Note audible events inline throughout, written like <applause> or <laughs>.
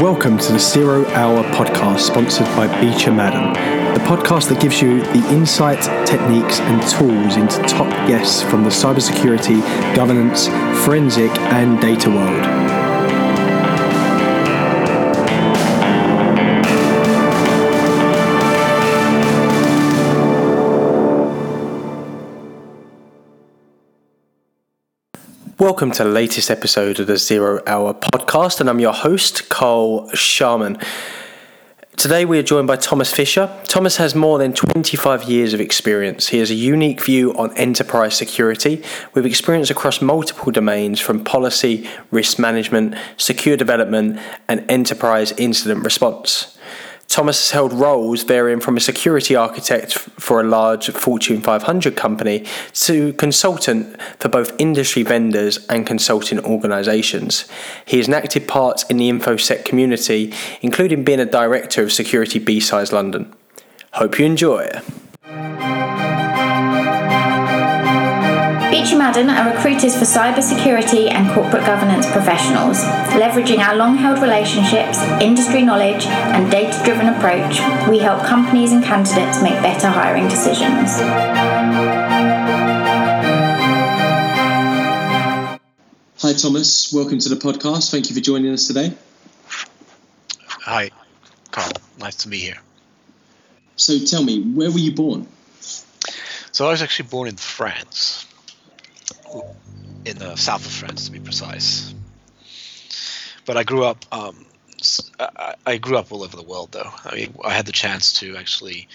Welcome to the Zero Hour podcast sponsored by Beecher Madden, the podcast that gives you the insight, techniques, and tools into top guests from the cybersecurity, governance, forensic, and data world. Welcome to the latest episode of the Zero Hour podcast, and I'm your host, Carl Sharman. Today we are joined by Thomas Fischer. Thomas has more than 25 years of experience. He has a unique view on enterprise security with experience across multiple domains from policy, risk management, secure development, and enterprise incident response. Thomas has held roles varying from a security architect for a large Fortune 500 company to consultant for both industry vendors and consulting organizations. He has an active part in the InfoSec community, including being a director of Security BSides London. Hope you enjoy. Beecher Madden are recruiters for cybersecurity and corporate governance professionals. Leveraging our long held relationships, industry knowledge, and data driven approach, we help companies and candidates make better hiring decisions. Hi, Thomas. Welcome to the podcast. Thank you for joining us today. Hi, Carl. Nice to be here. So, tell me, where were you born? So, I was actually born in France in the south of France, to be precise. But I grew up. Um, I grew up all over the world, though. I mean, I had the chance to actually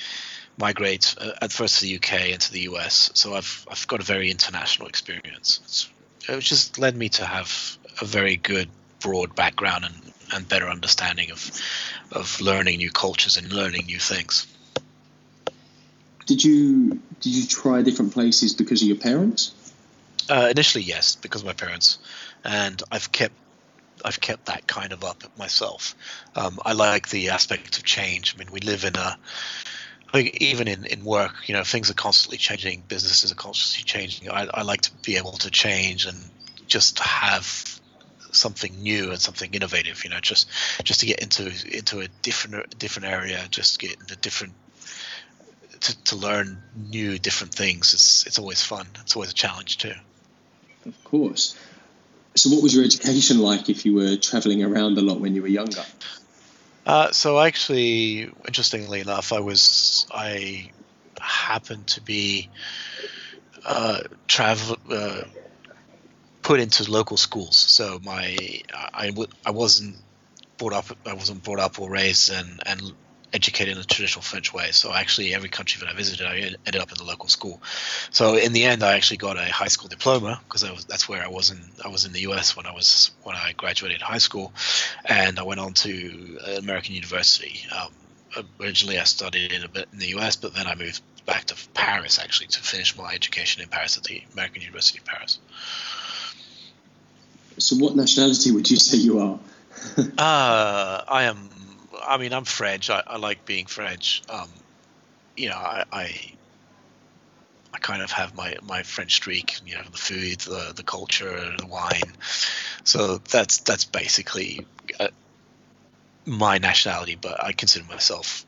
migrate uh, at first to the UK and to the US, so I've I've got a very international experience. It's, it just led me to have a very good broad background and, and better understanding of of learning new cultures and learning new things. Did you did you try different places because of your parents? Uh, initially, yes, because of my parents, and I've kept I've kept that kind of up myself. Um, I like the aspect of change. I mean, we live in a I think even in, in work, you know, things are constantly changing. Businesses are constantly changing. I, I like to be able to change and just have something new and something innovative. You know, just just to get into into a different different area, just get into different to, to learn new different things. It's it's always fun. It's always a challenge too. Of course. So, what was your education like if you were traveling around a lot when you were younger? Uh, so, actually, interestingly enough, I was I happened to be uh, travel uh, put into local schools. So my I w- I wasn't brought up I wasn't brought up or raised and and educated in a traditional French way. So actually, every country that I visited, I ended up in the local school. So in the end, I actually got a high school diploma because that's where I was in. I was in the U.S. when I was when I graduated high school, and I went on to American University. Um, originally, I studied in a bit in the U.S., but then I moved back to Paris actually to finish my education in Paris at the American University of Paris. So, what nationality would you say you are? <laughs> uh, I am I mean, I'm French. I, I like being French. Um, you know, I, I, I kind of have my my French streak. You know, the food, the the culture, the wine. So that's that's basically uh, my nationality. But I consider myself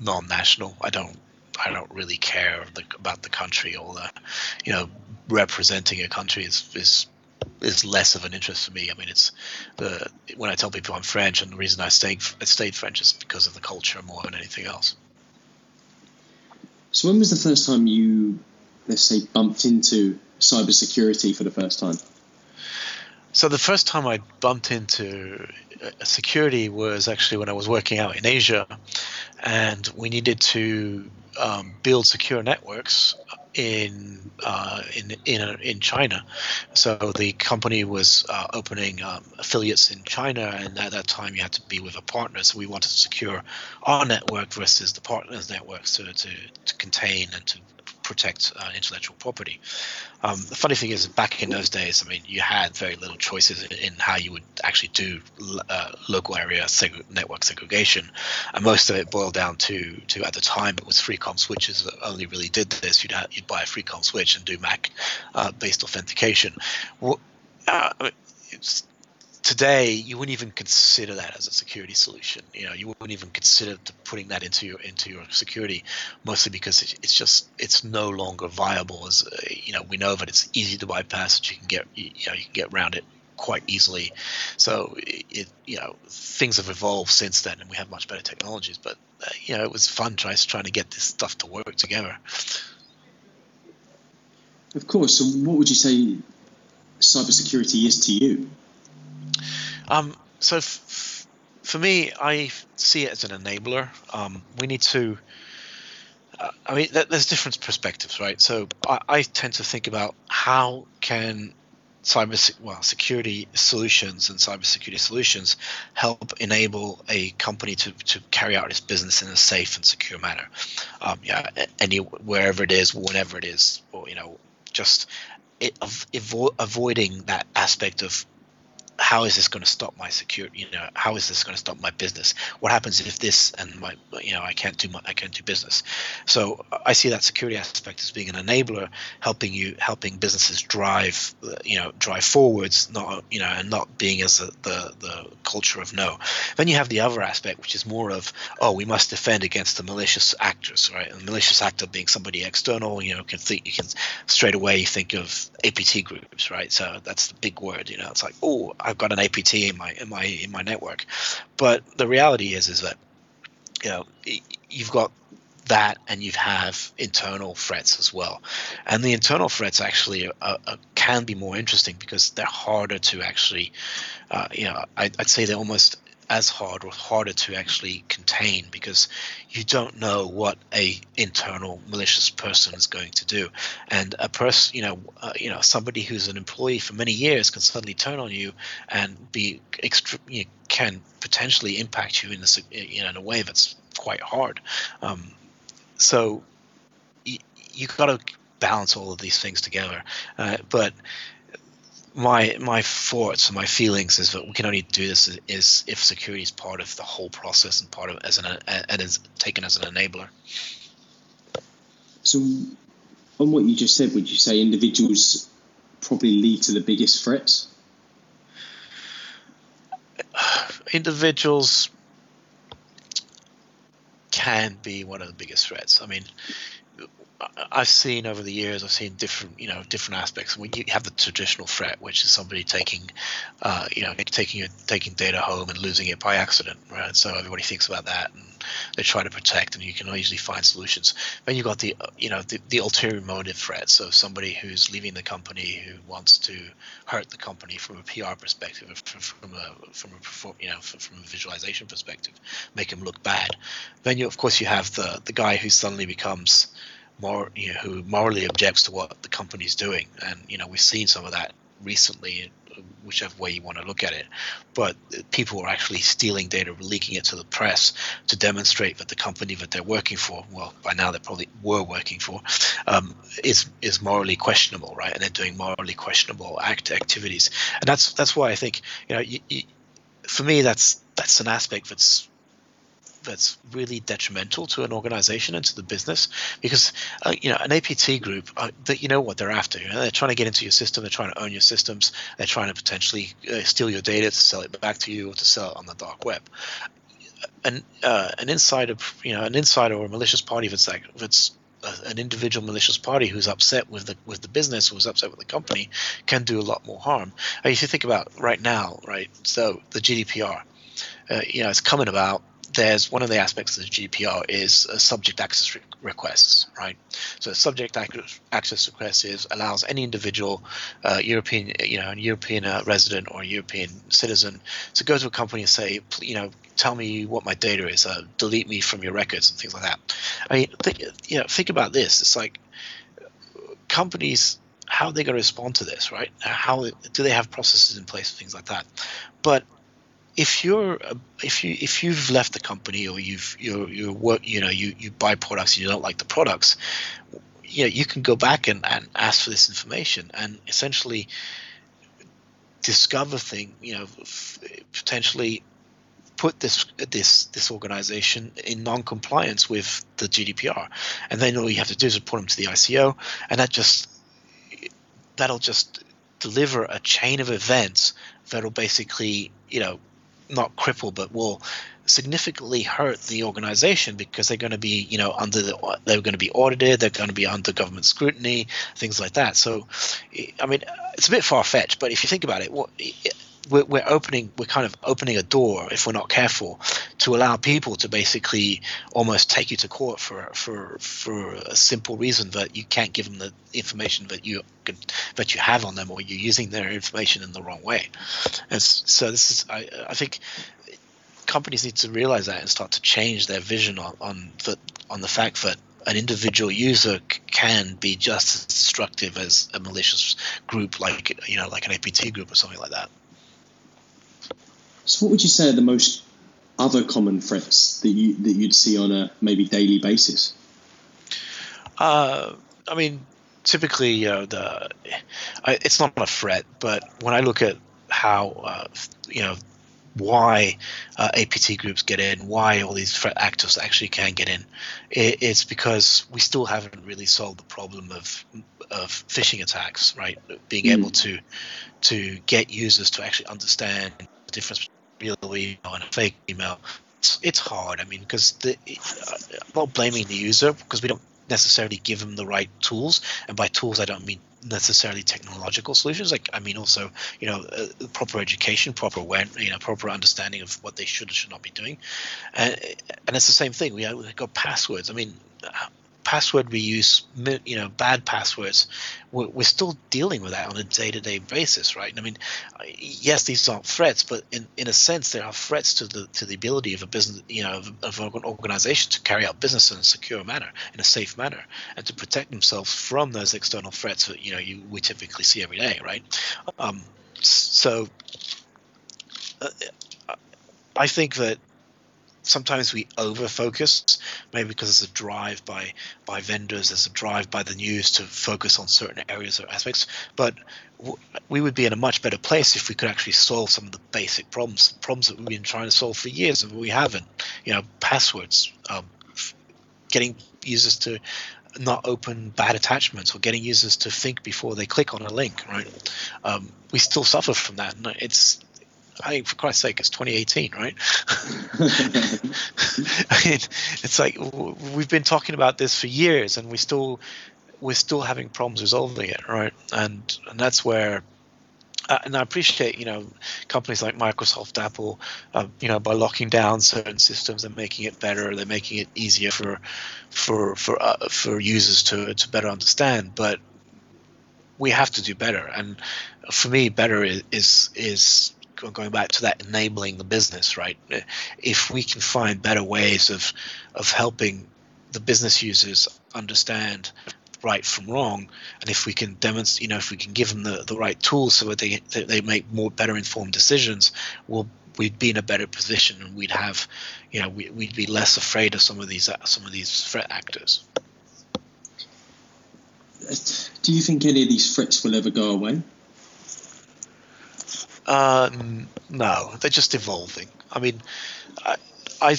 non-national. I don't I don't really care the, about the country or the, you know, representing a country is is is less of an interest for me. I mean, it's the when I tell people I'm French, and the reason I stayed I stayed French is because of the culture more than anything else. So, when was the first time you, let's say, bumped into cybersecurity for the first time? So the first time I bumped into uh, security was actually when I was working out in Asia, and we needed to um, build secure networks in uh, in in in China. So the company was uh, opening um, affiliates in China, and at that time you had to be with a partner. So we wanted to secure our network versus the partners' networks to to, to contain and to protect uh, intellectual property. Um, the funny thing is, back in those days, I mean, you had very little choices in, in how you would actually do uh, local area seg- network segregation, and most of it boiled down to to at the time it was 3Com switches that only really did this. You'd have, you'd buy a 3Com switch and do MAC uh, based authentication. Uh, today you wouldn't even consider that as a security solution. You know, you wouldn't even consider putting that into your into your security, mostly because it's just it's no longer viable. As you know, we know that it's easy to bypass. That you can get you know you can get around it quite easily. So it you know things have evolved since then, and we have much better technologies. But uh, you know, it was fun trying trying to get this stuff to work together. Of course. So, what would you say cybersecurity is to you? Um, so f- for me, I see it as an enabler. Um, we need to. Uh, I mean, th- there's different perspectives, right? So I, I tend to think about how can cyber well security solutions and cybersecurity solutions help enable a company to, to carry out its business in a safe and secure manner. Um, yeah, any wherever it is, whenever it is, or you know, just it, avo- avoiding that aspect of how is this going to stop my security? You know, how is this going to stop my business? What happens if this and my, you know, I can't do my, I can't do business. So I see that security aspect as being an enabler, helping you, helping businesses drive, you know, drive forwards, not, you know, and not being as a, the the culture of no. Then you have the other aspect, which is more of, oh, we must defend against the malicious actors, right? And malicious actor being somebody external, you know, can think you can straight away think of APT groups, right? So that's the big word, you know. It's like, oh, I've got an APT in my in my in my network. But the reality is is that you know you've got that and you have internal threats as well and the internal threats actually uh, uh, can be more interesting because they're harder to actually uh, you know I, would say they're almost as hard or harder to actually contain because you don't know what a internal malicious person is going to do. And a person you know uh, you know somebody who's an employee for many years can suddenly turn on you and be extra you know, can potentially impact you in a, you know, in a way that's quite hard. Um, so you, you got to balance all of these things together. Uh, but my my thoughts and my feelings is that we can only do this is, if security is part of the whole process and part of as an and is taken as an enabler. So, on what you just said, would you say individuals probably lead to the biggest threats? <sighs> Individuals can be one of the biggest threats. I mean, I've seen over the years, I've seen different, you know, different aspects. We you have the traditional threat, which is somebody taking, uh, you know, taking taking data home and losing it by accident, right? So everybody thinks about that, and they try to protect, and you can usually find solutions. Then you've got the, you know, the, the ulterior motive threat. So somebody who's leaving the company who wants to hurt the company from a PR perspective, from a from a you know from a visualization perspective, make them look bad. Then you, of course, you have the the guy who suddenly becomes more you know, who morally objects to what the company's doing, and you know we've seen some of that recently, whichever way you want to look at it. But people are actually stealing data, leaking it to the press to demonstrate that the company that they're working for, well, by now they probably were working for, um, is is morally questionable, right? And they're doing morally questionable act activities, and that's that's why I think you know, you, you, for me, that's that's an aspect that's that's really detrimental to an organization and to the business because uh, you know an APT group uh, that you know what they're after you know, they're trying to get into your system they're trying to own your systems they're trying to potentially uh, steal your data to sell it back to you or to sell it on the dark web an uh, an insider you know an insider or a malicious party that's like that's an individual malicious party who's upset with the with the business, who's upset with the company, can do a lot more harm. I if you think about right now, right? So the GDPR, uh, you know, it's coming about there's one of the aspects of the GDPR is subject access re- requests, right? So subject ac- access request is allows any individual, uh, European, you know, European uh, resident or European citizen to go to a company and say, you know, tell me what my data is, uh, delete me from your records and things like that. I mean, think, you know, think about this. It's like companies how are they going to respond to this, right? How do they have processes in place, and things like that? But if you're if you if you've left the company or you've you're you work you know you you buy products and you don't like the products you know you can go back and, and ask for this information and essentially discover thing you know potentially put this this this organization in non-compliance with the GDPR and then all you have to do is report them to the ICO and that just that'll just deliver a chain of events that'll basically you know not cripple but will significantly hurt the organization because they're going to be you know under the they're going to be audited they're going to be under government scrutiny things like that. So i mean it's a bit far-fetched but if you think about it what we're, we're opening we're kind of opening a door if we're not careful to allow people to basically almost take you to court for for for a simple reason that you can't give them the information that you that you have on them or you're using their information in the wrong way and so this is I, I think companies need to realize that and start to change their vision on, on the on the fact that an individual user can be just as destructive as a malicious group like you know like an APT group or something like that. So, what would you say are the most other common threats that you that you'd see on a maybe daily basis? Uh, I mean, typically, you know, the I, it's not a threat, but when I look at how uh, you know why uh, APT groups get in, why all these threat actors actually can get in, it, it's because we still haven't really solved the problem of of phishing attacks, right? Being mm. able to to get users to actually understand the difference between real email and a fake email. It's, it's hard. I mean, because uh, I'm not blaming the user because we don't necessarily give them the right tools, and by tools I don't mean necessarily technological solutions. Like I mean, also you know, uh, proper education, proper awareness, you know, proper understanding of what they should or should not be doing, and and it's the same thing. We, we got passwords. I mean, password reuse, you know, bad passwords, we're, we're, still dealing with that on a day-to-day basis, right? I mean, yes, these aren't threats, but in, in a sense, there are threats to the to the ability of a business, you know, of, of an organization to carry out business in a secure manner, in a safe manner, and to protect themselves from those external threats that you know you we typically see every day, right? Um, so. Uh, I think that sometimes we over focus maybe because there's a drive by by vendors there's a drive by the news to focus on certain areas or aspects. But w- we would be in a much better place if we could actually solve some of the basic problems problems that we've been trying to solve for years and we haven't. You know passwords um, getting users to not open bad attachments or getting users to think before they click on a link right? Um, we still suffer from that. And it's I mean, for Christ's sake, it's 2018, right? <laughs> <laughs> I mean, it's like we've been talking about this for years, and we still we're still having problems resolving it, right? And and that's where. Uh, and I appreciate, you know, companies like Microsoft, Apple, uh, you know, by locking down certain systems and making it better, they're making it easier for, for for uh, for users to to better understand. But we have to do better, and for me, better is is, is going back to that enabling the business, right? If we can find better ways of of helping the business users understand right from wrong, and if we can demonstrate, you know, if we can give them the, the right tools so that they they make more better informed decisions, we'll we'd be in a better position and we'd have, you know, we, we'd be less afraid of some of these uh, some of these threat actors. Do you think any of these threats will ever go away? Uh, no, they're just evolving. I mean, I, I,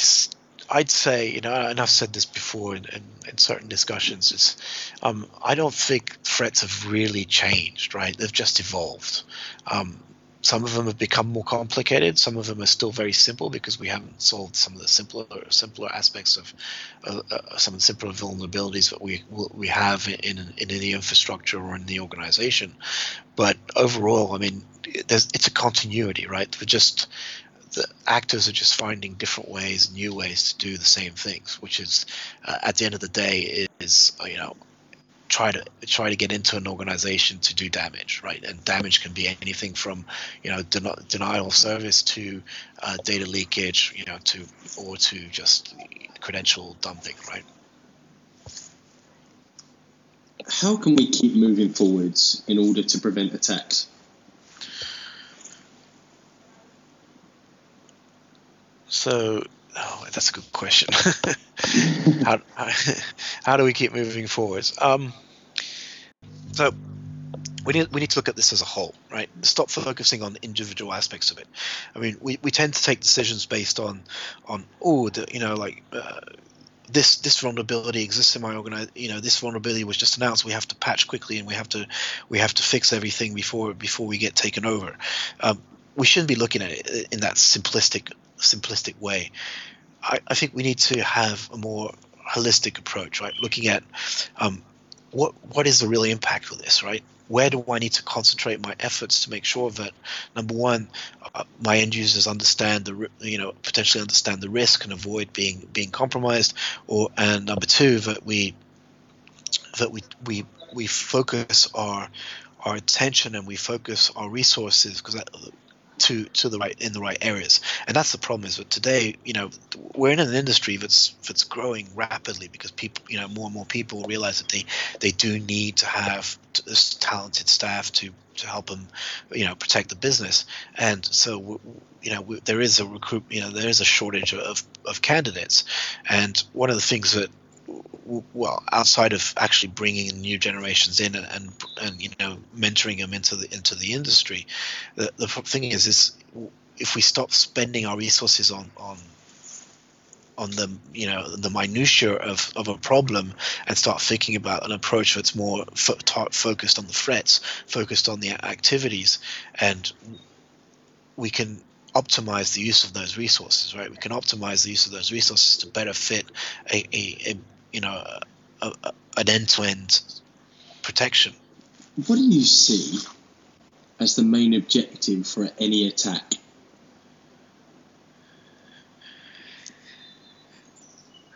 I'd say, you know, and I've said this before in, in, in certain discussions, is um, I don't think threats have really changed, right? They've just evolved. Um, some of them have become more complicated. Some of them are still very simple because we haven't solved some of the simpler simpler aspects of uh, uh, some of the simpler vulnerabilities that we we have in in the infrastructure or in the organization. But overall, I mean, it's a continuity, right? We're just the actors are just finding different ways, new ways to do the same things, which is uh, at the end of the day is you know try to try to get into an organization to do damage, right? And damage can be anything from you know den- denial of service to uh, data leakage, you know, to or to just credential dumping, right? How can we keep moving forwards in order to prevent attacks? So that's a good question. <laughs> how, how, do we keep moving forwards? Um, so we need we need to look at this as a whole, right? Stop focusing on individual aspects of it. I mean, we, we tend to take decisions based on on oh, the, you know, like uh, this this vulnerability exists in my organization. You know, this vulnerability was just announced. We have to patch quickly, and we have to we have to fix everything before before we get taken over. Um, we shouldn't be looking at it in that simplistic simplistic way. I, I think we need to have a more holistic approach, right? Looking at um, what what is the real impact of this, right? Where do I need to concentrate my efforts to make sure that number one, uh, my end users understand the you know potentially understand the risk and avoid being being compromised, or and number two that we that we we we focus our our attention and we focus our resources because to to the right in the right areas. And that's the problem is that today you know we're in an industry that's that's growing rapidly because people you know more and more people realize that they they do need to have this talented staff to to help them you know protect the business. And so you know there is a recruit you know there is a shortage of of candidates. And one of the things that well outside of actually bringing new generations in and, and, and you know mentoring them into the into the industry the, the thing is is if we stop spending our resources on on on the you know the minutia of, of a problem and start thinking about an approach that's more fo- focused on the threats focused on the activities and we can optimize the use of those resources right? We can optimize the use of those resources to better fit a, a, a you know a, a, an end-to-end protection. What do you see as the main objective for any attack?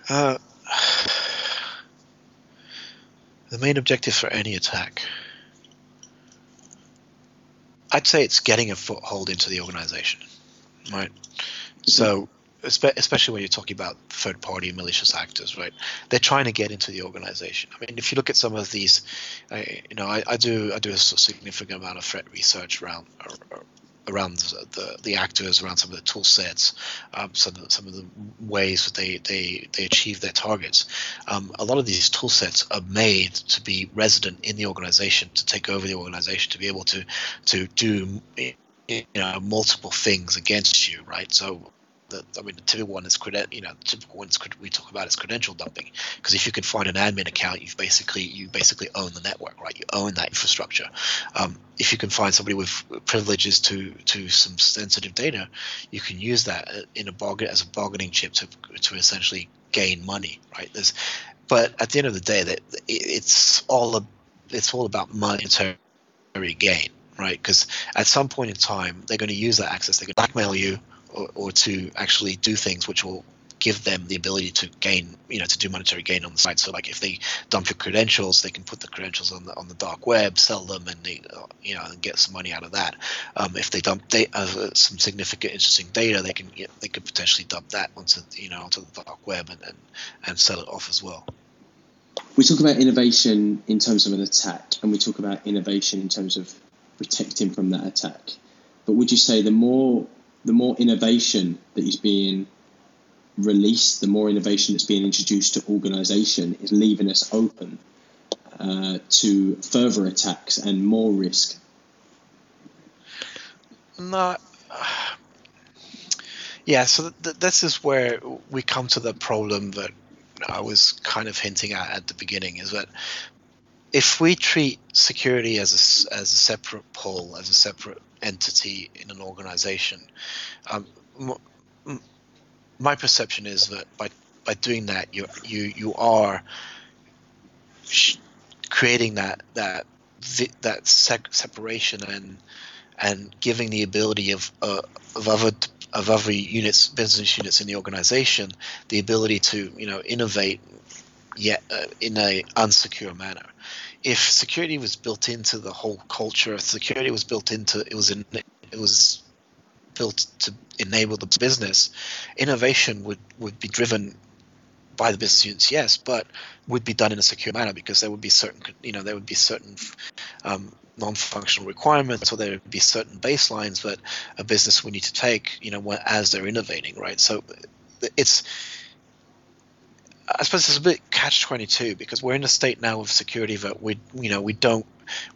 Uh, the main objective for any attack. I'd say it's getting a foothold into the organization, right? So especially when you're talking about third party malicious actors, right? They're trying to get into the organization. I mean, if you look at some of these, I, you know, I, I do I do a significant amount of threat research around around the, the actors, around some of the tool sets, um, some, some of the ways that they, they, they achieve their targets. Um, a lot of these tool sets are made to be resident in the organization, to take over the organization, to be able to to do you know multiple things against you, right? So the, I mean, the typical one is creden- you know, typical ones we talk about is credential dumping. Because if you can find an admin account, you've basically you basically own the network, right? You own that infrastructure. Um, if you can find somebody with privileges to to some sensitive data, you can use that uh, in a bargain as a bargaining chip to to essentially gain money, right? There's, but at the end of the day, that it's all a, it's all about monetary gain, right? Because at some point in time, they're going to use that access. They can blackmail you or, or to actually do things which will give them the ability to gain, you know, to do monetary gain on the site. So, like if they dump your credentials, they can put the credentials on the on the dark web, sell them, and they, you know, and get some money out of that. Um, if they dump uh, some significant, interesting data, they can you know, they could potentially dump that onto you know onto the dark web and, and and sell it off as well. We talk about innovation in terms of an attack, and we talk about innovation in terms of protecting from that attack. But would you say the more the more innovation that is being released, the more innovation that's being introduced to organisation is leaving us open uh, to further attacks and more risk. No. Yeah, so th- this is where we come to the problem that I was kind of hinting at at the beginning is that if we treat security as a, as a separate pole, as a separate entity in an organization, um, m- my perception is that by by doing that, you you you are sh- creating that that that separation and and giving the ability of uh, of other of other units, business units in the organization, the ability to you know innovate yet uh, in a unsecure manner if security was built into the whole culture, if security was built into it was in, it was built to enable the business, innovation would, would be driven by the business units, yes, but would be done in a secure manner because there would be certain, you know, there would be certain um, non-functional requirements or there would be certain baselines that a business would need to take, you know, as they're innovating, right? So it's I suppose it's a bit catch twenty two because we're in a state now of security that we you know we don't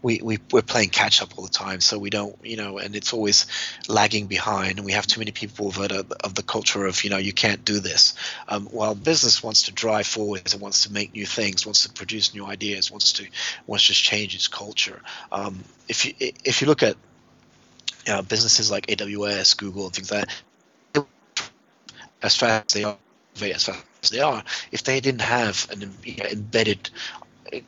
we, we we're playing catch up all the time so we don't you know and it's always lagging behind and we have too many people that are of the culture of you know you can't do this. Um, while business wants to drive forward and wants to make new things wants to produce new ideas wants to wants to just change its culture um, if you if you look at you know, businesses like AWS, Google, and things like that, as fast as they are, as fast as they are, if they didn't have an you know, embedded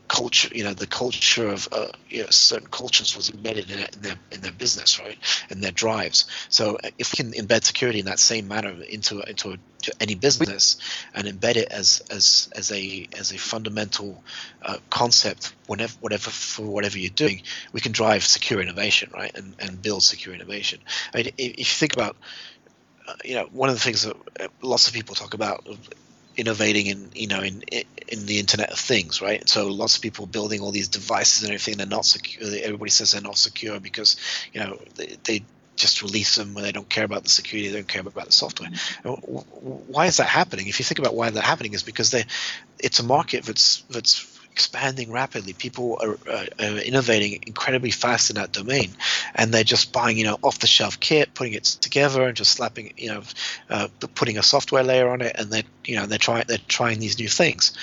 culture, you know, the culture of uh, you know, certain cultures was embedded in, in, their in their business, right, and their drives. So uh, if we can embed security in that same manner into into a, any business and embed it as as as a as a fundamental uh, concept, whenever whatever for whatever you're doing, we can drive secure innovation, right, and and build secure innovation. I mean, if, you think about you know, one of the things that uh, lots of people talk about innovating in you know in in the internet of things right? So lots of people building all these devices and everything they're not secure everybody says they're not secure because you know they, they just release them when they don't care about the security they don't care about the software. Why is that happening? If you think about why that's happening is because they it's a market that's that's expanding rapidly. People are, uh, are, innovating incredibly fast in that domain, and they're just buying, you know, off-the-shelf kit, putting it together, and just slapping, you know, uh, putting a software layer on it, and they're, you know, they're trying they're trying these new things,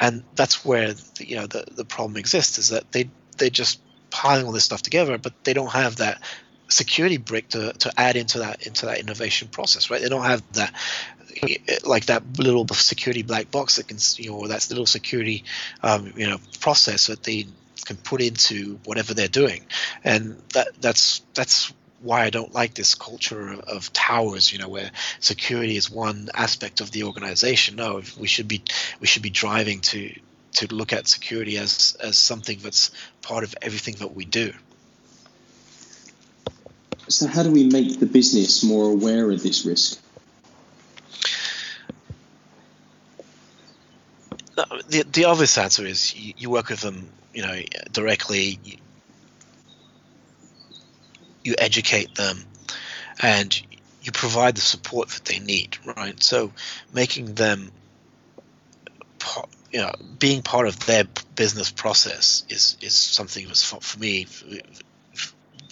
and that's where the, you know the the problem exists is that they they're just piling all this stuff together, but they don't have that security brick to, to add into that into that innovation process right? They don't have that like that little security black box that can you know that's the little security um, you know process that they can put into whatever they're doing and that that's that's why I don't like this culture of, of, towers, you know, where security is one aspect of the organization. No, we should be we should be driving to to look at security as as something that's part of everything that we do. So, how do we make the business more aware of this risk? The, the obvious answer is you, you work with them, you know, directly. You, you educate them, and you provide the support that they need, right? So, making them, you know, being part of their business process is is something that's for me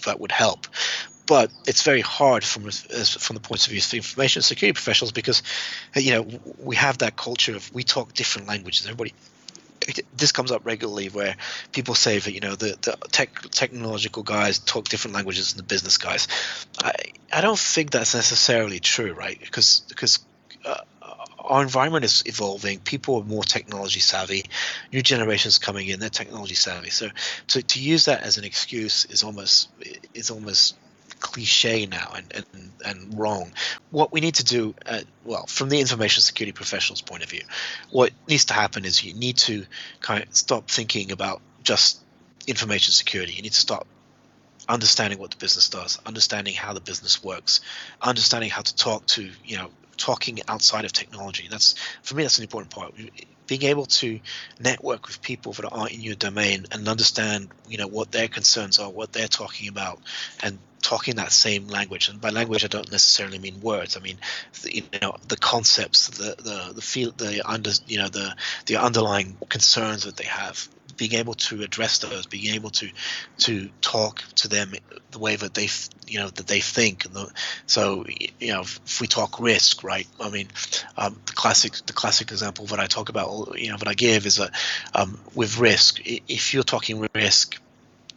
that would help but it's very hard from from the point of view of information security professionals because you know we have that culture of we talk different languages. Everybody, this comes up regularly where people say that you know the, the tech, technological guys talk different languages than the business guys. I I don't think that's necessarily true, right? Because because uh, our environment is evolving. People are more technology savvy. New generations coming in, they're technology savvy. So to, to use that as an excuse is almost is almost cliche now and, and, and wrong. What we need to do, uh, well, from the information security professional's point of view, what needs to happen is you need to kind of stop thinking about just information security. You need to start understanding what the business does, understanding how the business works, understanding how to talk to, you know, talking outside of technology. That's for me. That's an important part. Being able to network with people that aren't in your domain and understand, you know, what their concerns are, what they're talking about, and talking that same language. And by language, I don't necessarily mean words. I mean, the, you know, the concepts, the the the feel, the under, you know, the the underlying concerns that they have. Being able to address those, being able to to talk to them the way that they you know that they think. So you know, if we talk risk, right? I mean, um, the classic the classic example that I talk about, you know, that I give is that um, with risk, if you're talking risk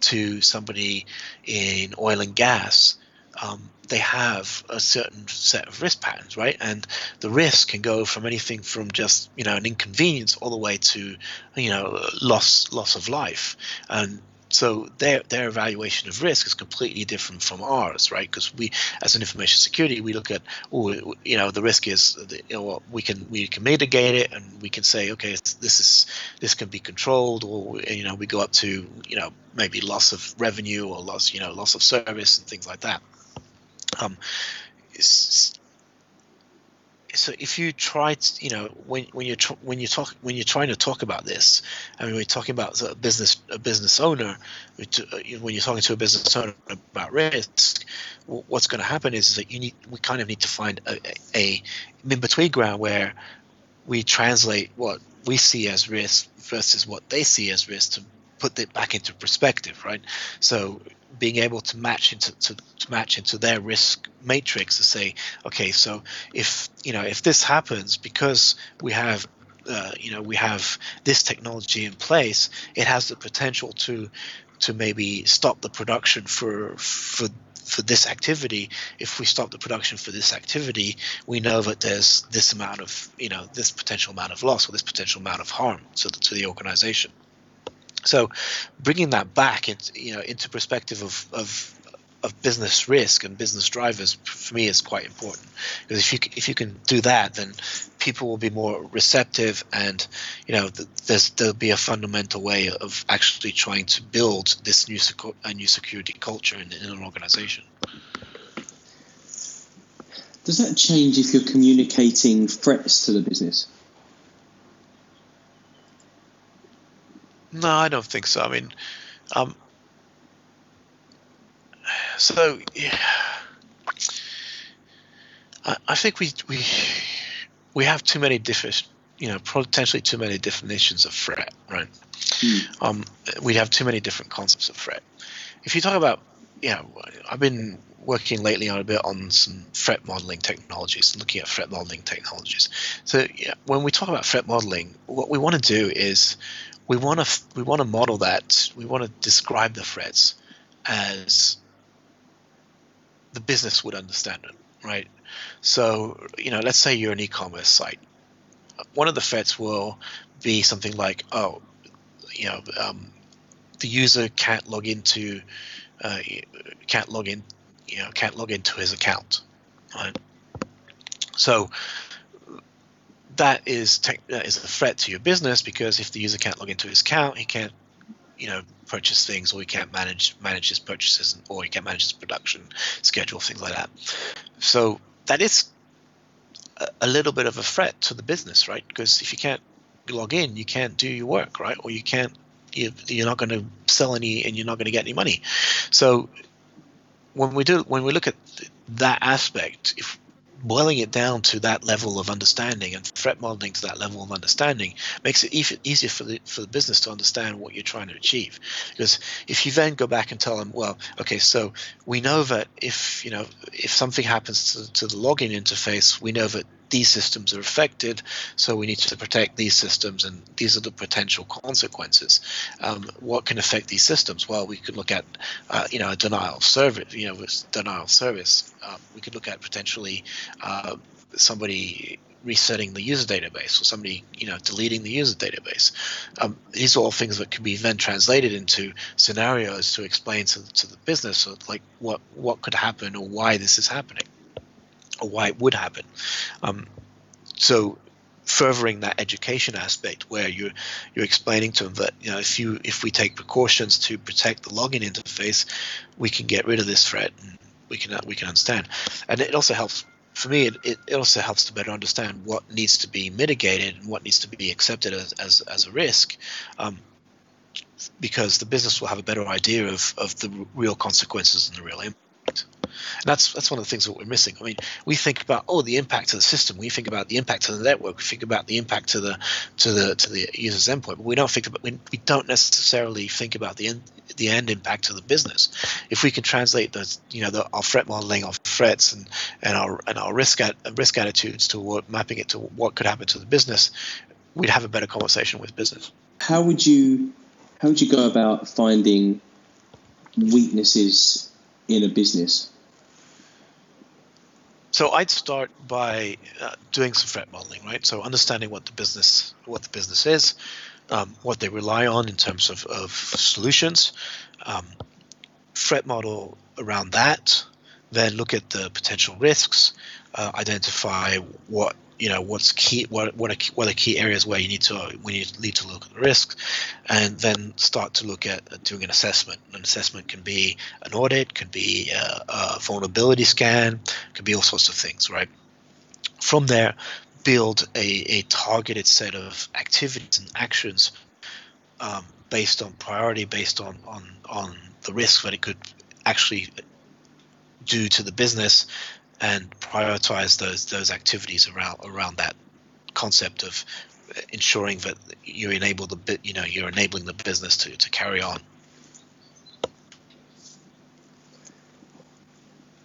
to somebody in oil and gas, um, they have a certain set of risk patterns, right? And the risk can go from anything from just you know an inconvenience all the way to you know loss loss of life. And so their their evaluation of risk is completely different from ours, right? Because we, as an information security, we look at, oh, you know, the risk is, you know, we can we can mitigate it, and we can say, okay, this is this can be controlled, or you know, we go up to, you know, maybe loss of revenue or loss, you know, loss of service and things like that. Um, so if you try to, you know, when, when you're tr- when you talk when you're trying to talk about this, I mean, we're talking about a business a business owner. Uh, when you're talking to a business owner about risk, what's going to happen is, is that you need we kind of need to find a, a in between ground where we translate what we see as risk versus what they see as risk to put it back into perspective, right? So being able to match into to, to, match into their risk matrix to say, okay, so if you know if this happens because we have uh, you know we have this technology in place, it has the potential to to maybe stop the production for for for this activity. If we stop the production for this activity we know that there's this amount of you know this potential amount of loss or this potential amount of harm to the, to the organization so bringing that back into you know into perspective of, of of business risk and business drivers for me is quite important. Because if you if you can do that then people will be more receptive and you know there's there'll be a fundamental way of actually trying to build this new a new security culture in, in an organization. Does that change if you're communicating threats to the business no i don't think so i mean um, so yeah, I, I think we we we have too many different, you know, potentially too many definitions of threat, right? Mm. Um, we have too many different concepts of threat. If you talk about, you know, I've been working lately on a bit on some threat modeling technologies, looking at threat modeling technologies. So yeah, when we talk about threat modeling, what we want to do is we want to we want to model that. We want to describe the threats as the business would understand it, right? So, you know, let's say you're an e-commerce site. One of the threats will be something like, oh, you know, um, the user can't log into, uh, can't log in, you know, can't log into his account, right? So that is tech, that is a threat to your business because if the user can't log into his account, he can't you know purchase things or he can't manage manage his purchases or he can't manage his production schedule things like that. So that is a, little bit of a threat to the business right? Because if you can't log in you can't do your work right? Or you can't you, you're not going to sell any and you're not going to get any money. So when we do when we look at that aspect if boiling it down to that level of understanding and threat modeling to that level of understanding makes it e- easier for the for the business to understand what you're trying to achieve. Because if you then go back and tell them, well, okay, so we know that if you know if something happens to, to the login interface, we know that these systems are affected, so we need to protect these systems, and these are the potential consequences. Um, what can affect these systems? Well, we could look at, uh, you know, a denial of service. You know, with denial of service. Um, we could look at potentially uh, somebody resetting the user database or somebody you know deleting the user database um, these are all things that can be then translated into scenarios to explain to, to the business like what what could happen or why this is happening or why it would happen. Um, so furthering that education aspect where you're you're explaining to them that you know if you if we take precautions to protect the login interface we can get rid of this threat and we can we can understand and it also helps for me it, it also helps to better understand what needs to be mitigated and what needs to be accepted as, as, as a risk um, because the business will have a better idea of, of the real consequences and the real impact and that's that's one of the things that we're missing. I mean, we think about oh the impact to the system, we think about the impact to the network, we think about the impact to the to the to the user's endpoint, but we don't think about we, we don't necessarily think about the end the end impact to the business. If we can translate those, you know, the, our threat modeling, our threats, and and our and our risk at, risk attitudes to what, mapping it to what could happen to the business, we'd have a better conversation with business. How would you how would you go about finding weaknesses in a business? So I'd start by uh, doing some threat modeling, right? So understanding what the business what the business is, um, what they rely on in terms of, of solutions, um, threat model around that, then look at the potential risks, uh, identify what you know what's key what what are, what are key areas where you need to we need, need to look at the risks and then start to look at doing an assessment. An assessment can be an audit can be a, a vulnerability scan can be all sorts of things right? From there build a, a targeted set of activities and actions um, based on priority based on on on the risk that it could actually do to the business and prioritize those those activities around around that concept of ensuring that you enable the bit you know you're enabling the business to, to carry on.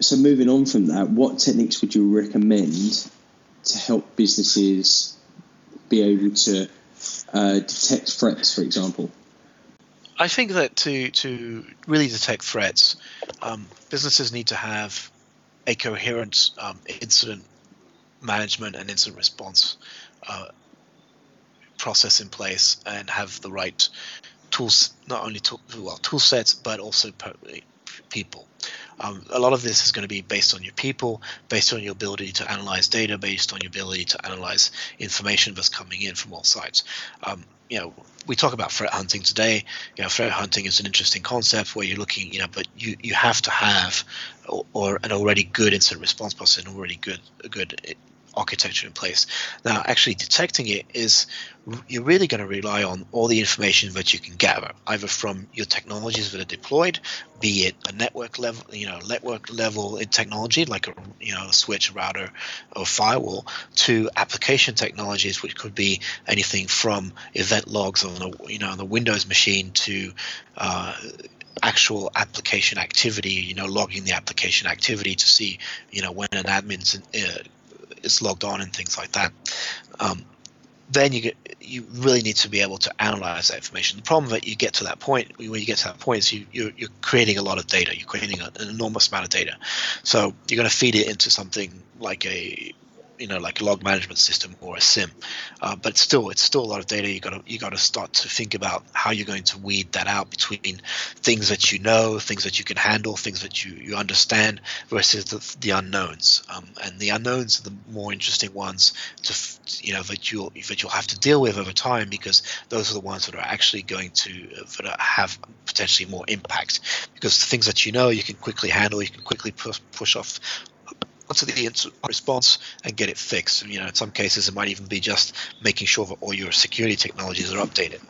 So moving on from that what techniques would you recommend to help businesses be able to uh, detect threats for example? I think that to to really detect threats, um, businesses need to have a coherent um, incident management and incident response uh, process in place and have the right tools, not only tool, well tool sets, but also people. Um, a lot of this is going to be based on your people, based on your ability to analyze data, based on your ability to analyze information that's coming in from all sides. Um, you know, we talk about threat hunting today. You know, threat hunting is an interesting concept where you're looking, you know, but you, you have to have or, or an already good incident response process and already good good architecture in place. Now, actually detecting it is you're really going to rely on all the information that you can gather, either from your technologies that are deployed, be it a network level, you know, network level in technology like a you know a switch, router, or firewall, to application technologies, which could be anything from event logs on a you know on the Windows machine to uh, actual application activity, you know, logging the application activity to see, you know, when an admin's uh, is logged on and things like that. Um, then you get you really need to be able to analyze that information. The problem that you get to that point when you get to that point is you you're, you're creating a lot of data. You're creating a, an enormous amount of data, so you're going to feed it into something like a you know like a log management system or a SIEM Uh, but still, it's still a lot of data. You got to you got to start to think about how you're going to weed that out between things that you know, things that you can handle, things that you, you understand versus the, the unknowns. Um, and the unknowns are the more interesting ones to you know that you'll that you'll have to deal with over time because those are the ones that are actually going to that have potentially more impact because the things that you know you can quickly handle you can quickly push, push off onto the response and get it fixed. You know, in some cases, it might even be just making sure that all your security technologies are updated.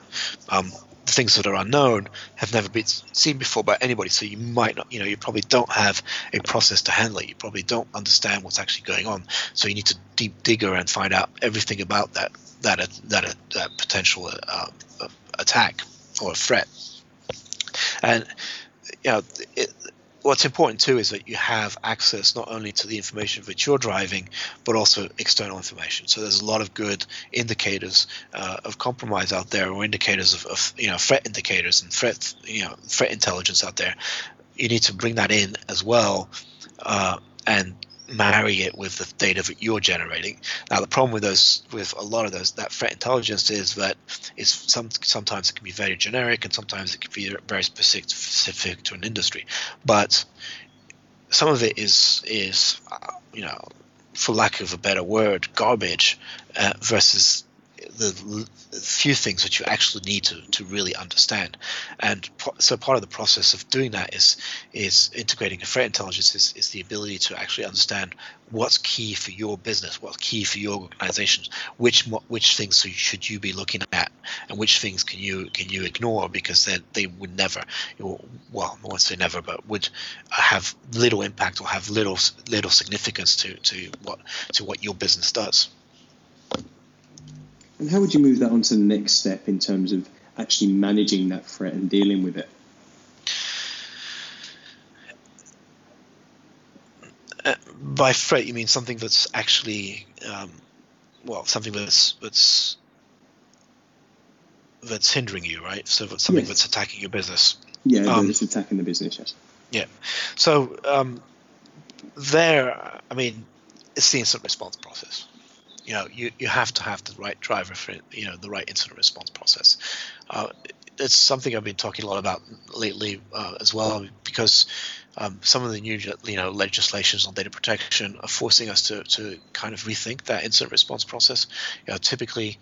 Um, the things that are unknown have never been seen before by anybody, so you might not, you know, you probably don't have a process to handle it. You probably don't understand what's actually going on, so you need to deep digger and find out everything about that that that, that potential uh, attack or threat. And you know, it, what's important too is that you have access not only to the information that you're driving, but also external information. So there's a lot of good indicators uh, of compromise out there, or indicators of, of, you know threat indicators and threat you know threat intelligence out there. You need to bring that in as well, uh, and marry it with the data that you're generating. Now, the problem with those, with a lot of those, that threat intelligence is that it's some sometimes it can be very generic, and sometimes it can be very specific, specific to an industry. But some of it is is uh, you know, for lack of a better word, garbage uh, versus the few things that you actually need to, to really understand. And so part of the process of doing that is is integrating a threat intelligence is, is the ability to actually understand what's key for your business, what's key for your organization, which which things should you be looking at, and which things can you can you ignore because they they would never, well, I won't say never, but would have little impact or have little little significance to to what to what your business does. And how would you move that on to the next step in terms of actually managing that threat and dealing with it? Uh, by threat, you mean something that's actually, um, well, something that's that's that's hindering you, right? So something yes. that's attacking your business. Yeah, um, it's attacking the business. Yes. Yeah. So um, there, I mean, it's the incident response process you know you, you have to have the right driver for you know the right incident response process. Uh, it's something i've been talking a lot about lately uh, as well because um, some of the new you know legislations on data protection are forcing us to, to kind of rethink that incident response process. You know, typically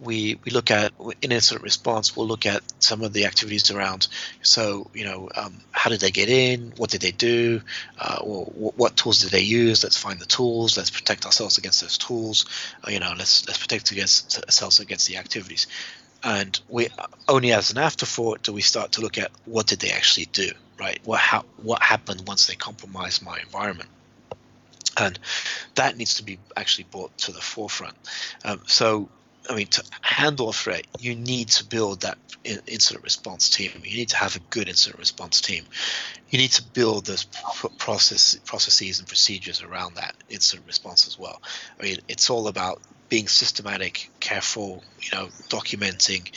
we we look at in incident response we'll look at some of the activities around so you know um, how did they get in? What did they do? Uh, what, what, tools did they use? Let's find the tools. Let's protect ourselves against those tools. Uh, you know let's let's protect against ourselves against the activities. And we only as an afterthought do we start to look at what did they actually do right? What how what happened once they compromised my environment? And that needs to be actually brought to the forefront. Um, so I mean, to handle a threat, you need to build that incident response team. You need to have a good incident response team. You need to build those process processes and procedures around that incident response as well. I mean, it's all about being systematic, careful, you know, documenting,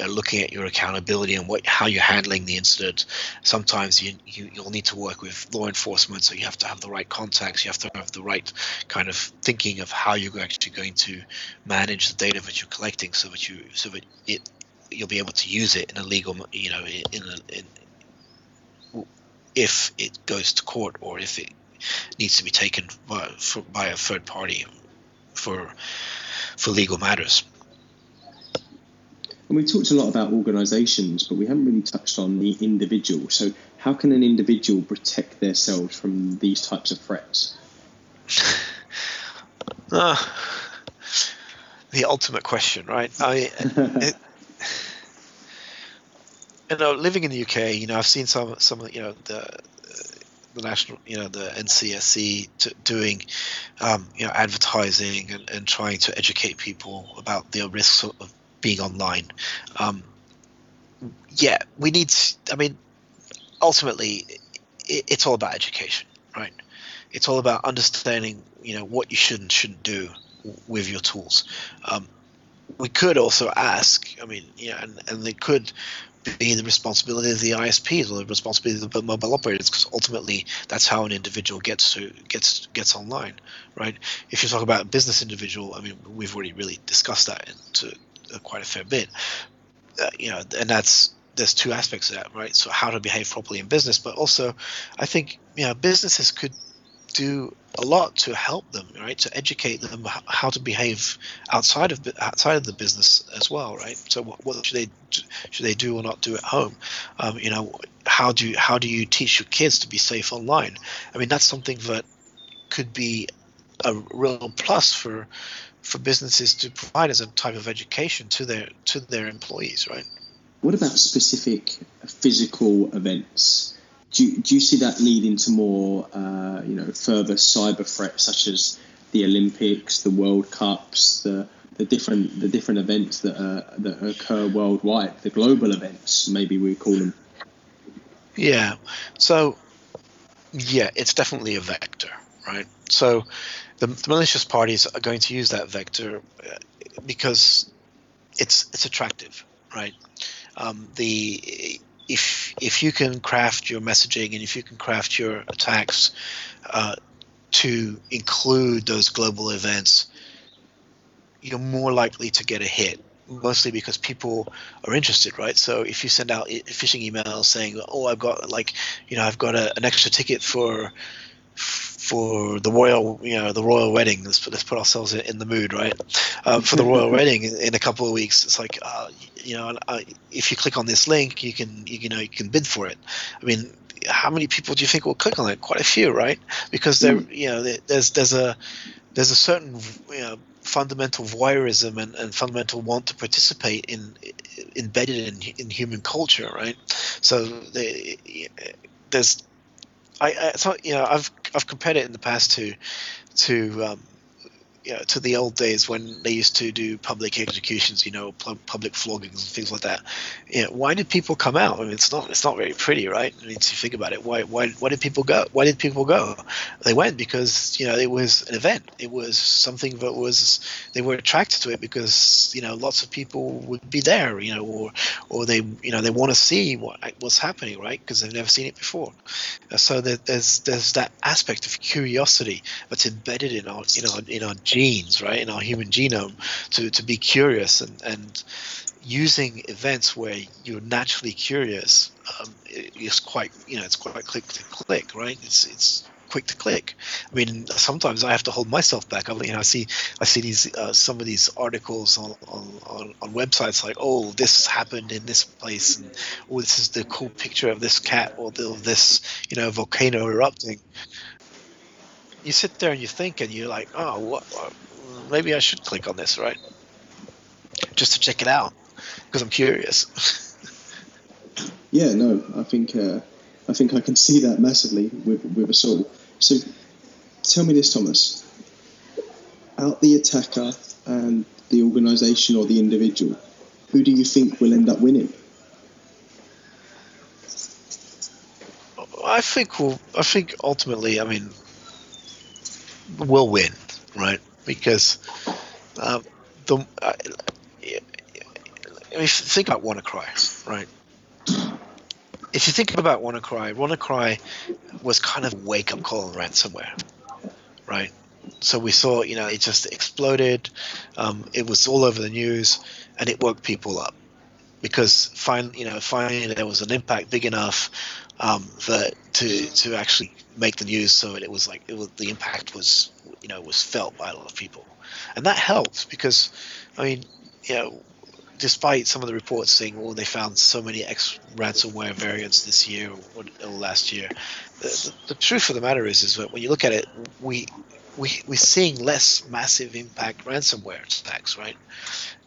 uh, looking at your accountability and what how you're handling the incident. Sometimes you, you you'll need to work with law enforcement, so you have to have the right contacts. You have to have the right kind of thinking of how you're actually going to manage the data that you're collecting, so that you so that it you'll be able to use it in a legal, you know, in, a, in if it goes to court or if it needs to be taken by, for, by a third party for for legal matters. And we talked a lot about organisations, but we haven't really touched on the individual. So, how can an individual protect themselves from these types of threats? uh, <laughs> the ultimate question, right? I, <laughs> it, you know, living in the UK, you know, I've seen some, some, of, you know, the the national, you know, the NCSC t- doing, um, you know, advertising and, and trying to educate people about the risks of being online. Um, yeah, we need. I mean, ultimately, it, it's all about education, right? It's all about understanding, you know, what you should and shouldn't do with your tools. Um, we could also ask. I mean, yeah, and, and they could be the responsibility of the ISPs or the responsibility of the mobile operators, because ultimately that's how an individual gets to gets gets online, right? If you talk about a business individual, I mean, we've already really discussed that into quite a fair bit, uh, you know, and that's there's two aspects of that, right? So how to behave properly in business, but also, I think you know businesses could do a lot to help them, right? To educate them how to behave outside of outside of the business as well, right? So what, what should they should they do or not do at home? Um, you know, how do you, how do you teach your kids to be safe online? I mean, that's something that could be a real plus for for businesses to provide as a type of education to their to their employees, right? What about specific physical events? Do you, do you see that leading to more, uh, you know, further cyber threats such as the Olympics, the World Cups, the the different the different events that that occur worldwide, the global events, maybe we call them. Yeah. So, yeah, it's definitely a vector, right? So, the, the malicious parties are going to use that vector uh, because it's it's attractive, right? Um, the if if you can craft your messaging and if you can craft your attacks uh, to include those global events, you're more likely to get a hit. Mostly because people are interested, right? So if you send out phishing emails saying, "Oh, I've got like, you know, I've got a, an extra ticket for for the royal, you know, the royal wedding. Let's put, let's put ourselves in, in the mood, right? Um, for the royal <laughs> wedding in, in, a couple of weeks, it's like, uh, you know, uh, if you click on this link, you can, you, you, know, you can bid for it. I mean, how many people do you think will click on it? Quite a few, right? Because there, mm. you know, there's there's a there's a certain you know, fundamental voyeurism and, and, fundamental want to participate in embedded in, in human culture, right? So they, there's I, I so you know I've I've compared it in the past to to um, you know, to the old days when they used to do public executions, you know, public floggings and things like that. You know, why did people come out? I mean, it's not it's not very pretty, right? I mean, to think about it, why why why did people go? Why did people go? They went because you know it was an event. It was something that was they were attracted to it because you know lots of people would be there, you know, or or they you know they want to see what what's happening, right? Because they've never seen it before. So there's there's that aspect of curiosity that's embedded in our in our in our genes, right, in our human genome, to, to be curious and, and using events where you're naturally curious um, is quite, you know, it's quite click to click, right? It's it's quick to click. I mean, sometimes I have to hold myself back. I, you know, I see I see these uh, some of these articles on, on, on, websites like, oh, this happened in this place, and oh, this is the cool picture of this cat or the, this you know volcano erupting you sit there and you think, and you're like, oh, what, maybe I should click on this, right? Just to check it out because I'm curious. yeah, no, I think uh, I think I can see that massively with with us all. So, tell me this, Thomas. Out the attacker and the organisation or the individual, who do you think will end up winning? I think well, I think ultimately, I mean, will win, right? Because Um, the, uh, I mean, think about WannaCry, right? If you think about WannaCry, WannaCry was kind of wake-up call on ransomware, right? So we saw, you know, it just exploded. Um, it was all over the news, and it woke people up because finally, you know, finally there was an impact big enough um, to to actually make the news. So it was like it was the impact was, you know, was felt by a lot of people, and that helped because, I mean, you know, despite some of the reports saying, "Oh, they found so many X ransomware variants this year or, or last year," the, the, the, truth of the matter is, is that when you look at it, we we we're seeing less massive impact ransomware attacks, right?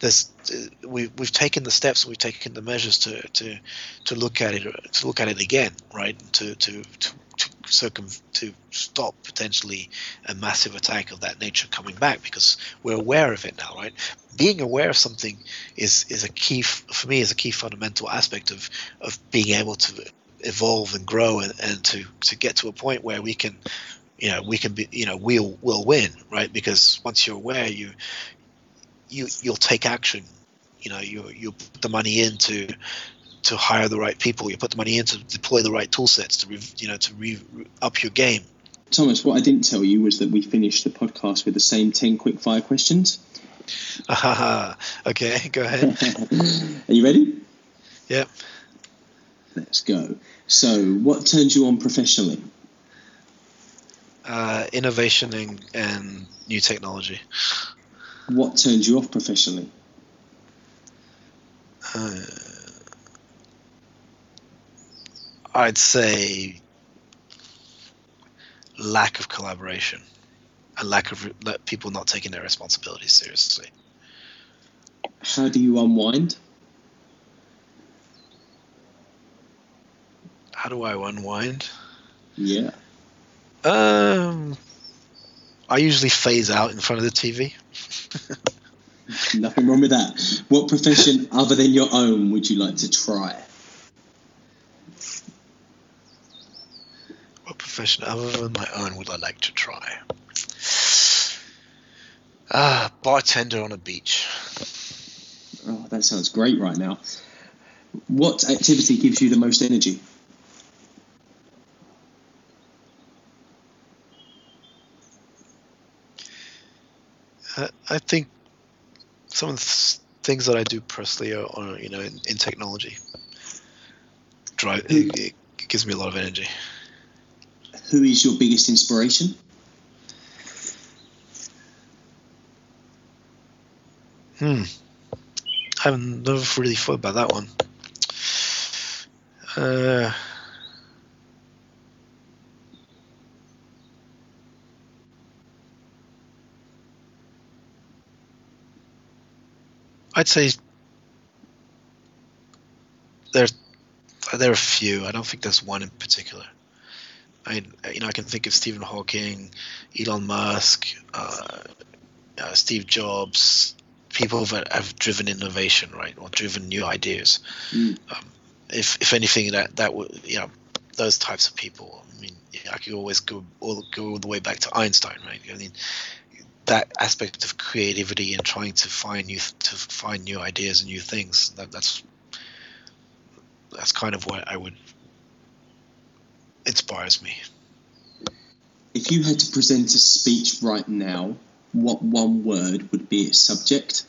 There's uh, we we've taken the steps, and we've taken the measures to to to look at it to look at it again, right? To to to to circum to stop potentially a massive attack of that nature coming back because we're aware of it now, right? Being aware of something is is a key for me is a key fundamental aspect of of being able to evolve and grow and, and to to get to a point where we can you know we can be you know we'll we'll win right? Because once you're aware you you you'll take action. You know you you put the money into to to hire the right people. You put the money in to deploy the right tool sets to you know to re, up your game. Thomas what i didn't tell you was that we finished the podcast with the same 10 quick fire questions. <laughs> Okay go ahead. <laughs> Are you ready? Yep let's go. So what turns you on professionally uh, innovation and, and new technology. What turns you off professionally? Uh, I'd say lack of collaboration and lack of re- people not taking their responsibilities seriously. How do you unwind? How do I unwind? Yeah. Um, I usually phase out in front of the TV. Nothing wrong with that. What profession other than your own would you like to try? What profession other than my own would I like to try? Ah, bartender on a beach. Oh, that sounds great right now. What activity gives you the most energy? I think some of the things that I do personally are, are you know, in, in, technology. Drive it, it, gives me a lot of energy. Who is your biggest inspiration? Hmm. I have never really thought about that one. Uh, I'd say there there are a few. I don't think there's one in particular. I you know I can think of Stephen Hawking, Elon Musk, uh, uh, Steve Jobs, people that have driven innovation, right, or driven new ideas. Mm. Um, if if anything, that that would you know those types of people. I mean, I could always go all go all the way back to Einstein, right? I mean, that aspect of creativity and trying to find new to find new ideas and new things that, that's that's kind of what I would inspires me. If you had to present a speech right now, what one word would be its subject?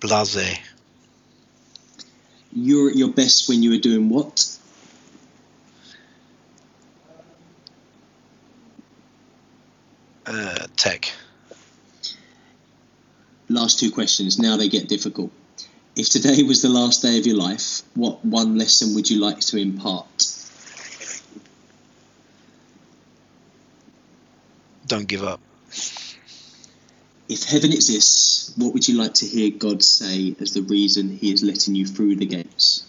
Blase you're at your best when you are doing what? Uh, tech. Last two questions. Now they get difficult. If today was the last day of your life, what one lesson would you like to impart? Don't give up. If heaven exists, what would you like to hear God say as the reason He is letting you through the gates?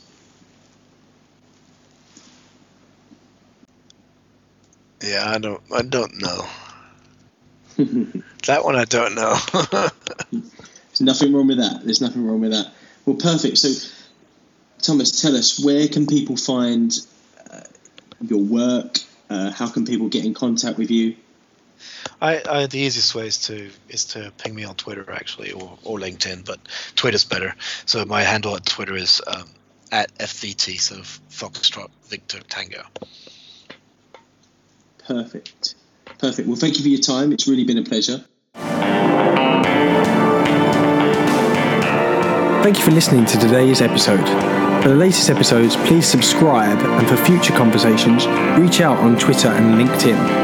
Yeah, I don't. I don't know. that one I don't know. <laughs> There's nothing wrong with that. There's nothing wrong with that. Well, perfect. So, Thomas, tell us where can people find uh, your work? Uh, how can people get in contact with you? I, I, the easiest way is to is to ping me on Twitter actually or, or LinkedIn, but Twitter's better. So my handle at Twitter is um, at FVT, so Foxtrot Victor Tango. Perfect. Perfect. Well, thank you for your time. It's really been a pleasure. Thank you for listening to today's episode. For the latest episodes, please subscribe and for future conversations, reach out on Twitter and LinkedIn.